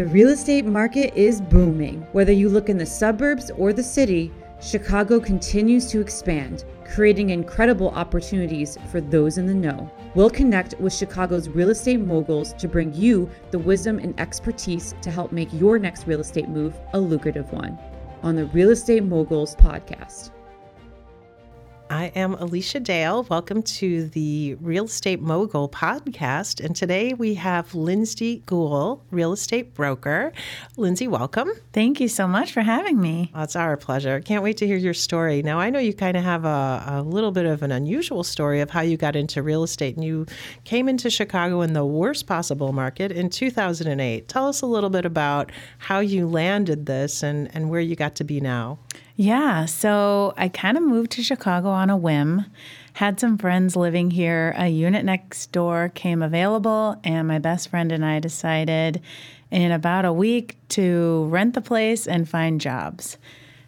The real estate market is booming. Whether you look in the suburbs or the city, Chicago continues to expand, creating incredible opportunities for those in the know. We'll connect with Chicago's real estate moguls to bring you the wisdom and expertise to help make your next real estate move a lucrative one on the Real Estate Moguls podcast. I am Alicia Dale. Welcome to the Real Estate Mogul podcast. And today we have Lindsay Guhl, real estate broker. Lindsay, welcome. Thank you so much for having me. Oh, it's our pleasure. Can't wait to hear your story. Now, I know you kind of have a, a little bit of an unusual story of how you got into real estate, and you came into Chicago in the worst possible market in 2008. Tell us a little bit about how you landed this and, and where you got to be now. Yeah, so I kind of moved to Chicago on a whim. Had some friends living here. A unit next door came available, and my best friend and I decided in about a week to rent the place and find jobs.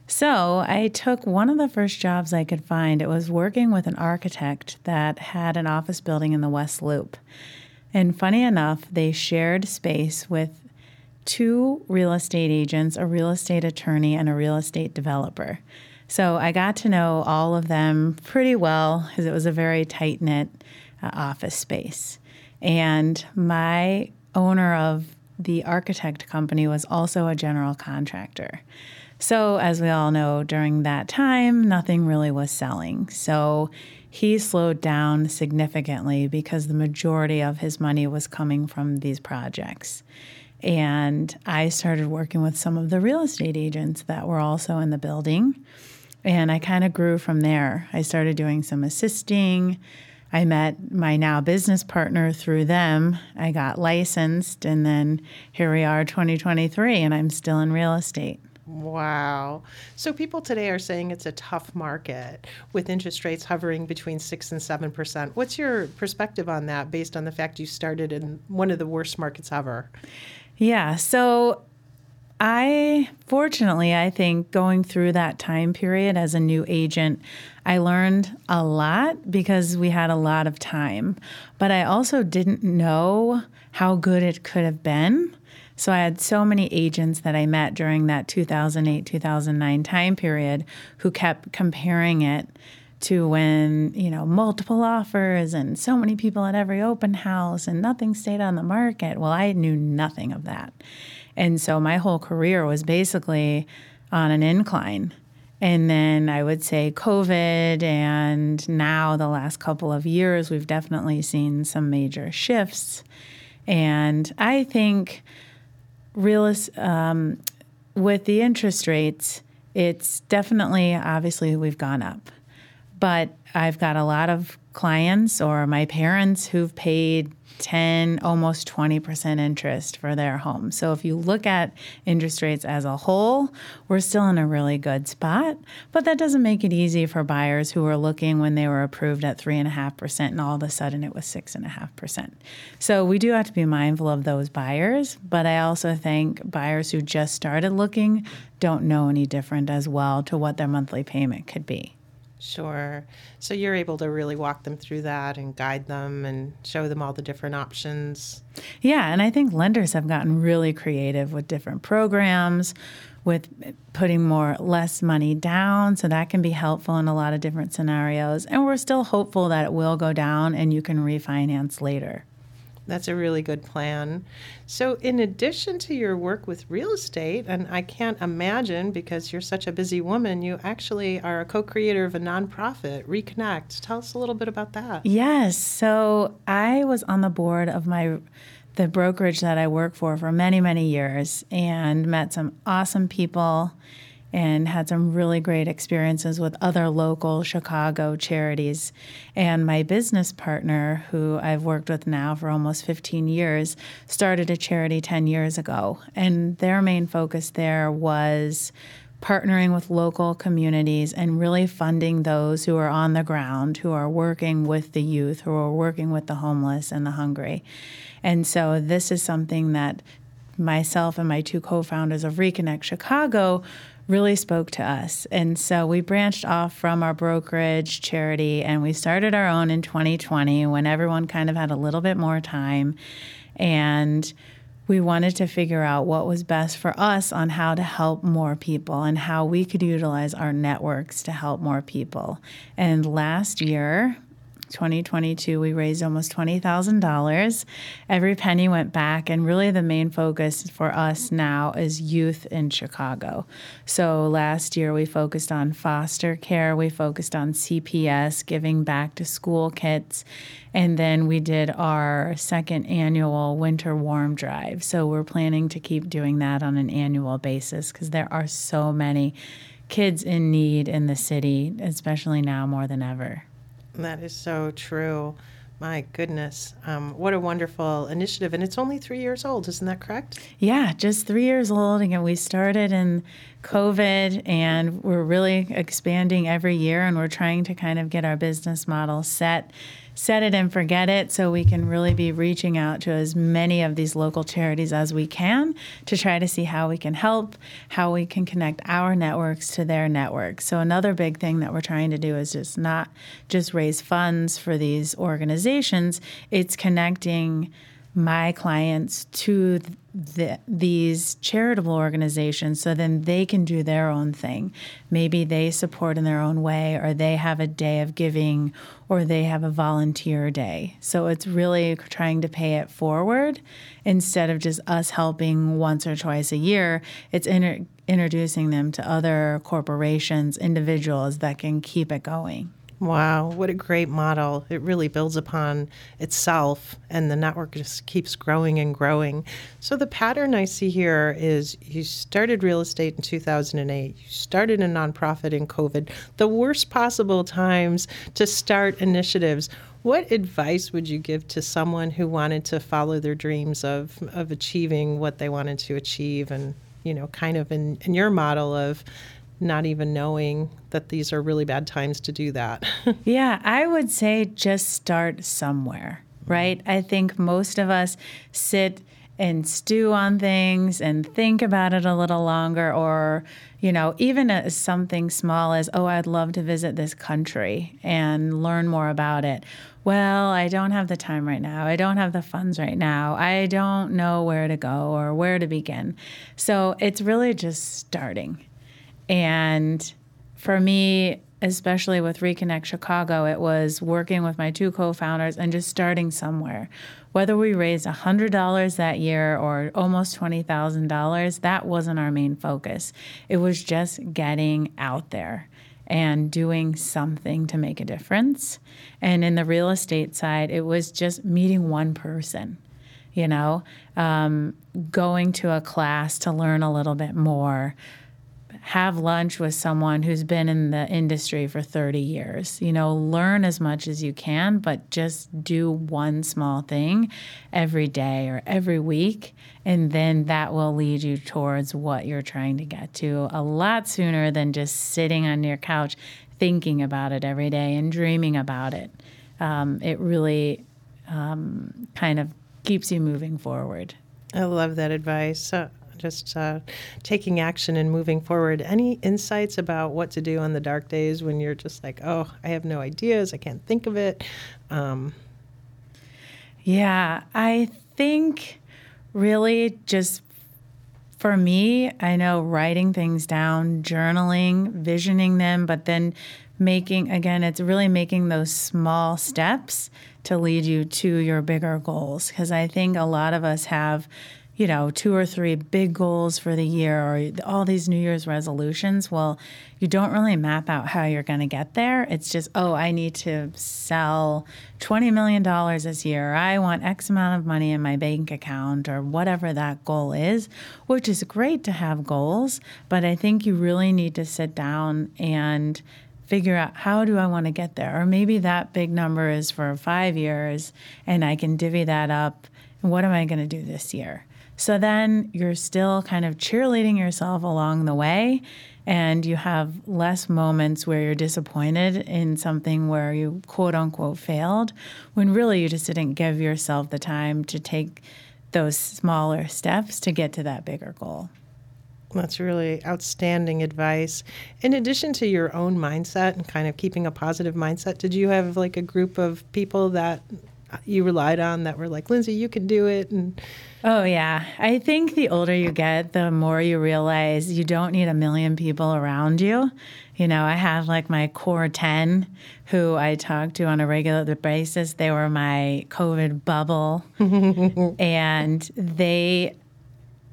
So I took one of the first jobs I could find. It was working with an architect that had an office building in the West Loop. And funny enough, they shared space with two real estate agents, a real estate attorney, and a real estate developer. So I got to know all of them pretty well because it was a very tight knit uh, office space. And my owner of the architect company was also a general contractor. So, as we all know, during that time, nothing really was selling. So, he slowed down significantly because the majority of his money was coming from these projects. And I started working with some of the real estate agents that were also in the building. And I kind of grew from there. I started doing some assisting. I met my now business partner through them. I got licensed, and then here we are, 2023, and I'm still in real estate. Wow. So people today are saying it's a tough market with interest rates hovering between 6 and 7%. What's your perspective on that based on the fact you started in one of the worst markets ever? Yeah. So I fortunately, I think going through that time period as a new agent, I learned a lot because we had a lot of time. But I also didn't know how good it could have been. So I had so many agents that I met during that 2008 2009 time period who kept comparing it to when, you know, multiple offers and so many people at every open house and nothing stayed on the market. Well, I knew nothing of that. And so my whole career was basically on an incline. And then I would say COVID, and now the last couple of years, we've definitely seen some major shifts. And I think realist, um, with the interest rates, it's definitely obviously we've gone up. But I've got a lot of clients or my parents who've paid 10, almost 20% interest for their home. So if you look at interest rates as a whole, we're still in a really good spot. But that doesn't make it easy for buyers who were looking when they were approved at 3.5% and all of a sudden it was 6.5%. So we do have to be mindful of those buyers. But I also think buyers who just started looking don't know any different as well to what their monthly payment could be. Sure. So you're able to really walk them through that and guide them and show them all the different options. Yeah, and I think lenders have gotten really creative with different programs, with putting more less money down, so that can be helpful in a lot of different scenarios. And we're still hopeful that it will go down and you can refinance later. That's a really good plan. So, in addition to your work with real estate, and I can't imagine because you're such a busy woman, you actually are a co creator of a nonprofit, Reconnect. Tell us a little bit about that. Yes. So, I was on the board of my the brokerage that I work for for many, many years and met some awesome people and had some really great experiences with other local Chicago charities. And my business partner, who I've worked with now for almost 15 years, started a charity 10 years ago. And their main focus there was partnering with local communities and really funding those who are on the ground, who are working with the youth, who are working with the homeless and the hungry. And so this is something that myself and my two co founders of Reconnect Chicago really spoke to us. And so we branched off from our brokerage charity and we started our own in 2020 when everyone kind of had a little bit more time. And we wanted to figure out what was best for us on how to help more people and how we could utilize our networks to help more people. And last year, 2022, we raised almost $20,000. Every penny went back, and really the main focus for us now is youth in Chicago. So last year, we focused on foster care, we focused on CPS, giving back to school kits, and then we did our second annual winter warm drive. So we're planning to keep doing that on an annual basis because there are so many kids in need in the city, especially now more than ever. That is so true. My goodness. Um, what a wonderful initiative. And it's only three years old, isn't that correct? Yeah, just three years old. Again, we started in COVID and we're really expanding every year and we're trying to kind of get our business model set set it and forget it so we can really be reaching out to as many of these local charities as we can to try to see how we can help, how we can connect our networks to their networks. So another big thing that we're trying to do is just not just raise funds for these organizations, it's connecting my clients to the, these charitable organizations so then they can do their own thing. Maybe they support in their own way, or they have a day of giving, or they have a volunteer day. So it's really trying to pay it forward instead of just us helping once or twice a year. It's inter- introducing them to other corporations, individuals that can keep it going. Wow, what a great model. It really builds upon itself, and the network just keeps growing and growing. So, the pattern I see here is you started real estate in 2008, you started a nonprofit in COVID, the worst possible times to start initiatives. What advice would you give to someone who wanted to follow their dreams of, of achieving what they wanted to achieve and, you know, kind of in, in your model of not even knowing that these are really bad times to do that. yeah, I would say just start somewhere, right? I think most of us sit and stew on things and think about it a little longer or you know even something small as oh i'd love to visit this country and learn more about it. Well i don't have the time right now. I don't have the funds right now. I don't know where to go or where to begin. So it's really just starting and for me, especially with Reconnect Chicago, it was working with my two co founders and just starting somewhere. Whether we raised $100 that year or almost $20,000, that wasn't our main focus. It was just getting out there and doing something to make a difference. And in the real estate side, it was just meeting one person, you know, um, going to a class to learn a little bit more have lunch with someone who's been in the industry for 30 years. You know, learn as much as you can, but just do one small thing every day or every week. And then that will lead you towards what you're trying to get to a lot sooner than just sitting on your couch thinking about it every day and dreaming about it. Um, it really um, kind of keeps you moving forward. I love that advice. Uh, just uh, taking action and moving forward. Any insights about what to do on the dark days when you're just like, oh, I have no ideas, I can't think of it? Um, yeah, I think really just for me, I know writing things down, journaling, visioning them, but then making, again, it's really making those small steps to lead you to your bigger goals. Because I think a lot of us have you know, two or three big goals for the year or all these New Year's resolutions, well, you don't really map out how you're going to get there. It's just, oh, I need to sell $20 million this year. I want X amount of money in my bank account or whatever that goal is, which is great to have goals. But I think you really need to sit down and figure out how do I want to get there? Or maybe that big number is for five years and I can divvy that up. What am I going to do this year? So then you're still kind of cheerleading yourself along the way, and you have less moments where you're disappointed in something where you quote unquote failed, when really you just didn't give yourself the time to take those smaller steps to get to that bigger goal. That's really outstanding advice. In addition to your own mindset and kind of keeping a positive mindset, did you have like a group of people that you relied on that were like, Lindsay, you can do it? And Oh, yeah. I think the older you get, the more you realize you don't need a million people around you. You know, I have like my core 10 who I talk to on a regular basis. They were my COVID bubble, and they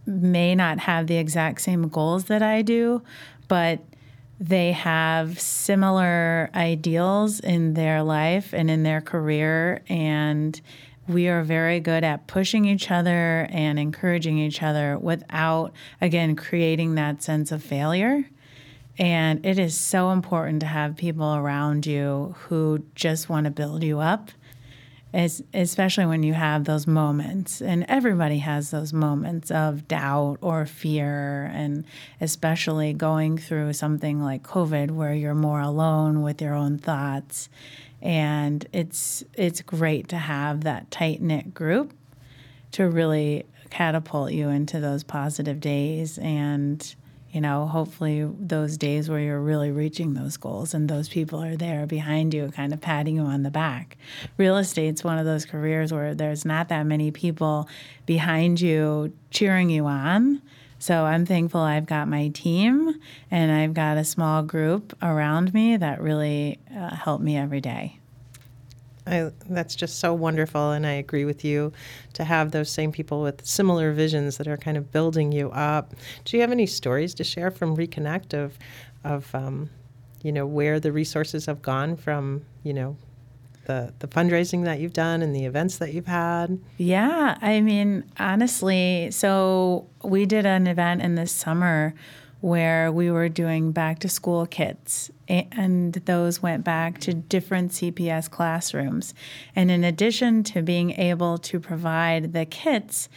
may not have the exact same goals that I do, but they have similar ideals in their life and in their career. And we are very good at pushing each other and encouraging each other without, again, creating that sense of failure. And it is so important to have people around you who just want to build you up es- especially when you have those moments and everybody has those moments of doubt or fear and especially going through something like covid where you're more alone with your own thoughts. And it's it's great to have that tight knit group to really catapult you into those positive days and you know, hopefully those days where you're really reaching those goals and those people are there behind you, kind of patting you on the back. Real estate's one of those careers where there's not that many people behind you cheering you on. So I'm thankful I've got my team and I've got a small group around me that really uh, help me every day. I, that's just so wonderful, and I agree with you to have those same people with similar visions that are kind of building you up. Do you have any stories to share from Reconnect of, of um, you know, where the resources have gone from, you know, the the fundraising that you've done and the events that you've had? Yeah, I mean, honestly, so we did an event in the summer where we were doing back to school kits, and those went back to different CPS classrooms. And in addition to being able to provide the kits,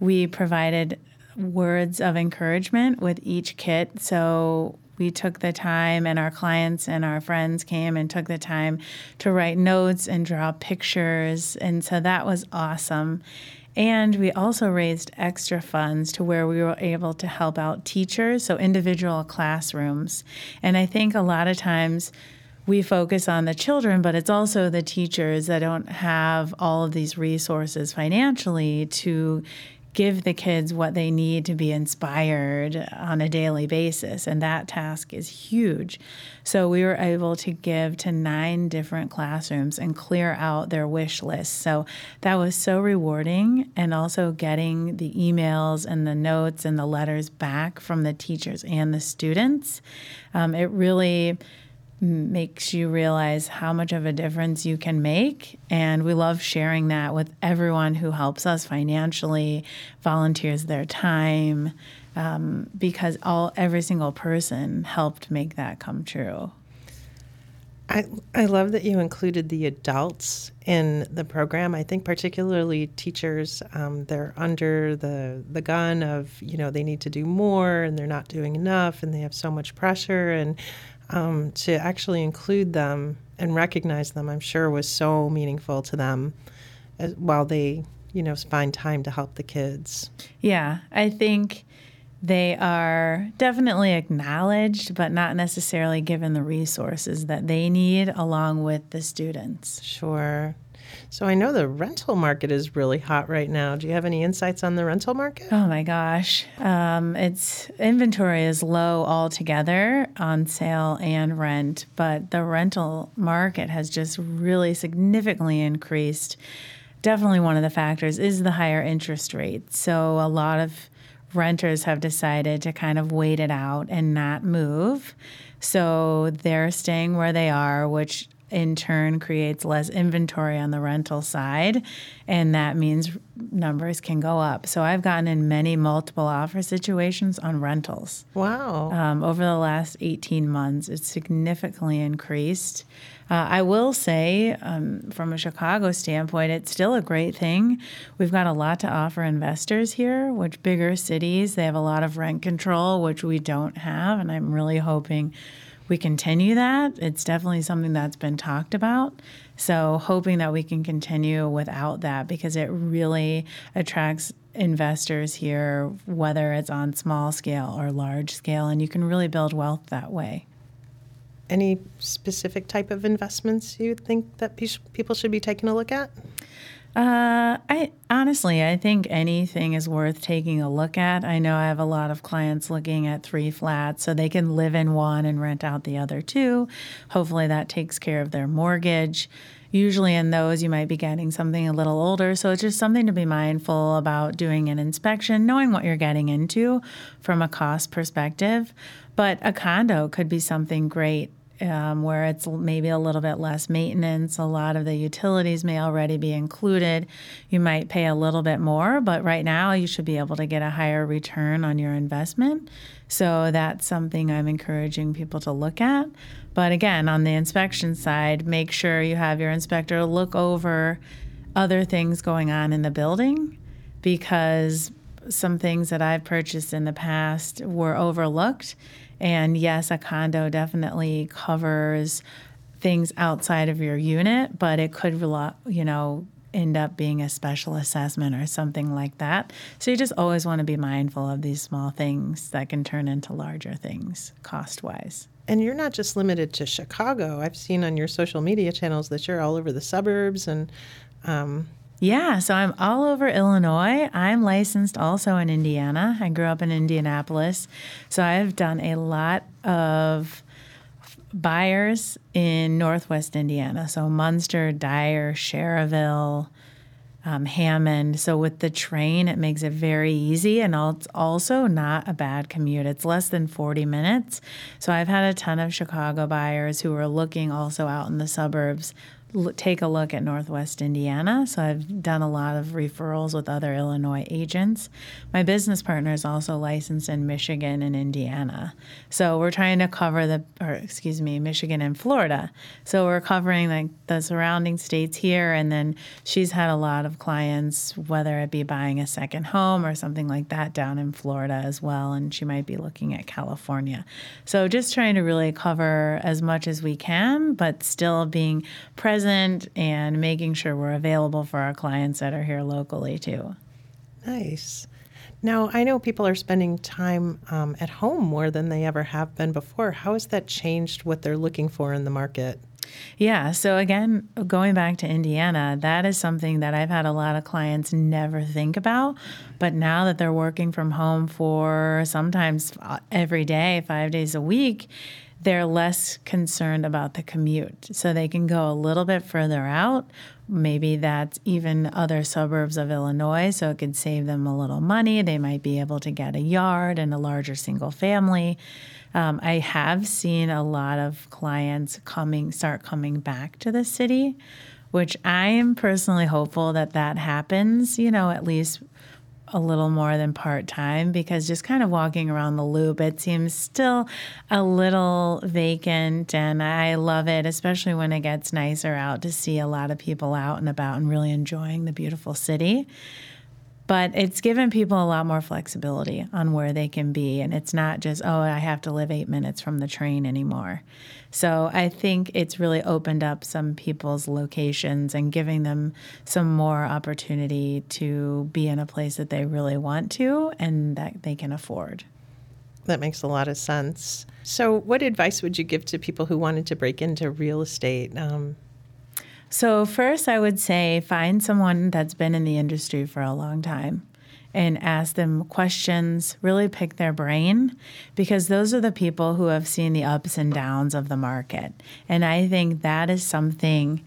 we provided words of encouragement with each kit. So we took the time, and our clients and our friends came and took the time to write notes and draw pictures. And so that was awesome. And we also raised extra funds to where we were able to help out teachers, so individual classrooms. And I think a lot of times we focus on the children, but it's also the teachers that don't have all of these resources financially to give the kids what they need to be inspired on a daily basis. And that task is huge. So we were able to give to nine different classrooms and clear out their wish list. So that was so rewarding. And also getting the emails and the notes and the letters back from the teachers and the students. Um, it really makes you realize how much of a difference you can make. And we love sharing that with everyone who helps us financially, volunteers their time, um, because all every single person helped make that come true. I, I love that you included the adults in the program. I think particularly teachers, um, they're under the the gun of you know they need to do more and they're not doing enough and they have so much pressure and um, to actually include them and recognize them, I'm sure was so meaningful to them as, while they, you know, find time to help the kids. Yeah, I think they are definitely acknowledged, but not necessarily given the resources that they need along with the students. Sure. So I know the rental market is really hot right now. Do you have any insights on the rental market? Oh my gosh, um, its inventory is low altogether on sale and rent, but the rental market has just really significantly increased. Definitely one of the factors is the higher interest rate. So a lot of renters have decided to kind of wait it out and not move. So they're staying where they are, which in turn creates less inventory on the rental side, and that means numbers can go up. So I've gotten in many multiple offer situations on rentals. Wow. Um, over the last 18 months, it's significantly increased. Uh, I will say, um, from a Chicago standpoint, it's still a great thing. We've got a lot to offer investors here, which bigger cities, they have a lot of rent control, which we don't have. And I'm really hoping we continue that. It's definitely something that's been talked about. So, hoping that we can continue without that because it really attracts investors here, whether it's on small scale or large scale, and you can really build wealth that way. Any specific type of investments you think that people should be taking a look at? Uh, I honestly, I think anything is worth taking a look at. I know I have a lot of clients looking at three flats so they can live in one and rent out the other two. Hopefully, that takes care of their mortgage. Usually, in those, you might be getting something a little older. So, it's just something to be mindful about doing an inspection, knowing what you're getting into from a cost perspective. But a condo could be something great um, where it's maybe a little bit less maintenance. A lot of the utilities may already be included. You might pay a little bit more, but right now you should be able to get a higher return on your investment. So that's something I'm encouraging people to look at. But again, on the inspection side, make sure you have your inspector look over other things going on in the building because some things that I've purchased in the past were overlooked and yes, a condo definitely covers things outside of your unit, but it could, you know, end up being a special assessment or something like that. So you just always want to be mindful of these small things that can turn into larger things cost wise. And you're not just limited to Chicago. I've seen on your social media channels that you're all over the suburbs and um, yeah, so I'm all over Illinois. I'm licensed also in Indiana. I grew up in Indianapolis. So I've done a lot of buyers in Northwest Indiana. So Munster, Dyer, Schererville, um, Hammond. So with the train, it makes it very easy, and it's also not a bad commute. It's less than 40 minutes. So I've had a ton of Chicago buyers who are looking also out in the suburbs take a look at Northwest Indiana. So I've done a lot of referrals with other Illinois agents. My business partner is also licensed in Michigan and Indiana. So we're trying to cover the, or excuse me, Michigan and Florida. So we're covering like the surrounding states here. And then she's had a lot of clients, whether it be buying a second home or something like that down in Florida as well. And she might be looking at California. So just trying to really cover as much as we can, but still being present present and making sure we're available for our clients that are here locally too. Nice. Now, I know people are spending time um, at home more than they ever have been before. How has that changed what they're looking for in the market? Yeah. So, again, going back to Indiana, that is something that I've had a lot of clients never think about. But now that they're working from home for sometimes uh, every day, five days a week, they're less concerned about the commute. So they can go a little bit further out. Maybe that's even other suburbs of Illinois, so it could save them a little money. They might be able to get a yard and a larger single family. Um, I have seen a lot of clients coming, start coming back to the city, which I am personally hopeful that that happens, you know, at least a little more than part time because just kind of walking around the loop, it seems still a little vacant. And I love it, especially when it gets nicer out to see a lot of people out and about and really enjoying the beautiful city but it's given people a lot more flexibility on where they can be and it's not just oh i have to live eight minutes from the train anymore. So i think it's really opened up some people's locations and giving them some more opportunity to be in a place that they really want to and that they can afford. That makes a lot of sense. So what advice would you give to people who wanted to break into real estate? Um, so, first, I would say find someone that's been in the industry for a long time and ask them questions, really pick their brain, because those are the people who have seen the ups and downs of the market. And I think that is something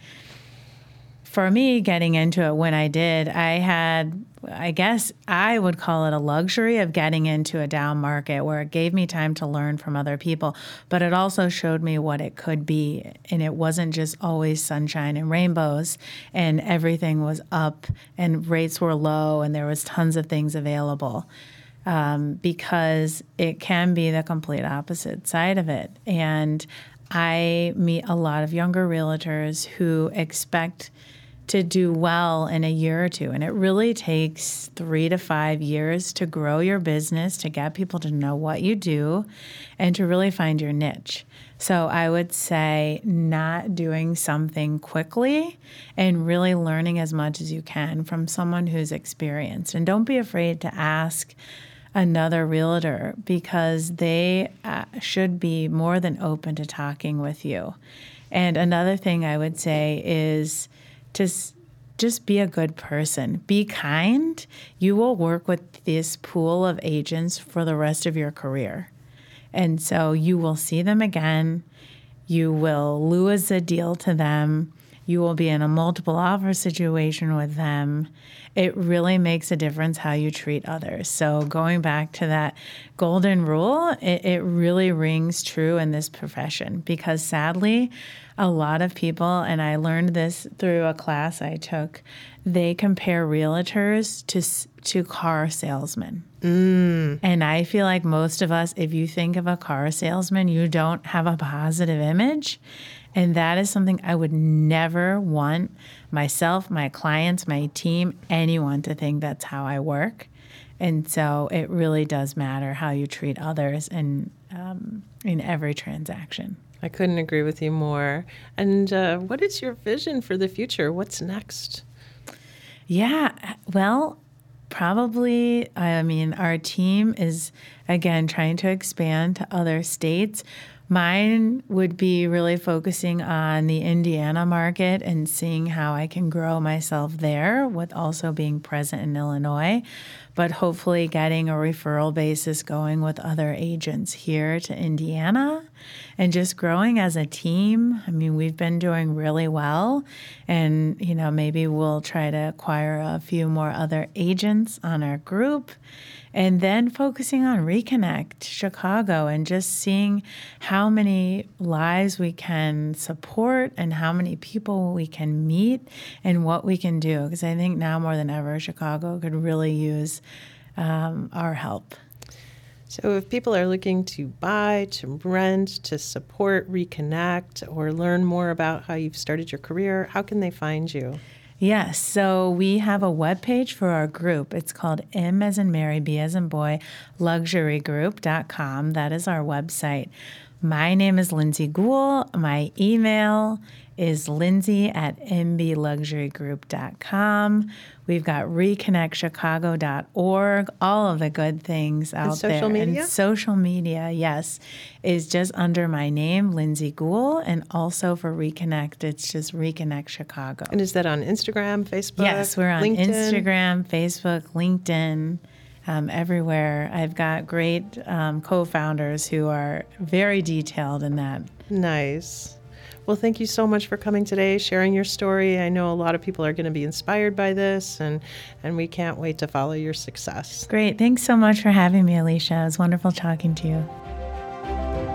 for me getting into it when I did, I had, I guess I would call it a luxury of getting into a down market where it gave me time to learn from other people, but it also showed me what it could be. And it wasn't just always sunshine and rainbows, and everything was up and rates were low, and there was tons of things available. Um, because it can be the complete opposite side of it. And I meet a lot of younger realtors who expect to do well in a year or two. And it really takes three to five years to grow your business, to get people to know what you do, and to really find your niche. So I would say not doing something quickly and really learning as much as you can from someone who's experienced. And don't be afraid to ask another realtor because they uh, should be more than open to talking with you. And another thing I would say is, to just be a good person. Be kind. You will work with this pool of agents for the rest of your career. And so you will see them again. You will lose a deal to them. You will be in a multiple offer situation with them. It really makes a difference how you treat others. So, going back to that golden rule, it, it really rings true in this profession because sadly, a lot of people, and I learned this through a class I took, they compare realtors to to car salesmen. Mm. And I feel like most of us, if you think of a car salesman, you don't have a positive image. And that is something I would never want myself, my clients, my team, anyone to think that's how I work. And so it really does matter how you treat others in, um, in every transaction. I couldn't agree with you more. And uh, what is your vision for the future? What's next? Yeah, well, probably, I mean, our team is, again, trying to expand to other states. Mine would be really focusing on the Indiana market and seeing how I can grow myself there with also being present in Illinois, but hopefully getting a referral basis going with other agents here to Indiana and just growing as a team. I mean, we've been doing really well, and you know, maybe we'll try to acquire a few more other agents on our group and then focusing on Reconnect Chicago and just seeing how many lives we can support and how many people we can meet and what we can do. Because I think now more than ever, Chicago could really use um, our help. So, if people are looking to buy, to rent, to support, reconnect, or learn more about how you've started your career, how can they find you? Yes. So we have a web page for our group. It's called M as in Mary, B as in boy, Luxury luxurygroup.com. That is our website. My name is Lindsay Guhl. My email is lindsay at mbluxurygroup.com. We've got reconnectchicago.org, all of the good things out and social there. Media? And social media, yes, is just under my name, Lindsay Guhl. And also for Reconnect, it's just Reconnect Chicago. And is that on Instagram, Facebook? Yes, we're on LinkedIn? Instagram, Facebook, LinkedIn. Um, everywhere. I've got great um, co founders who are very detailed in that. Nice. Well, thank you so much for coming today, sharing your story. I know a lot of people are going to be inspired by this, and, and we can't wait to follow your success. Great. Thanks so much for having me, Alicia. It was wonderful talking to you.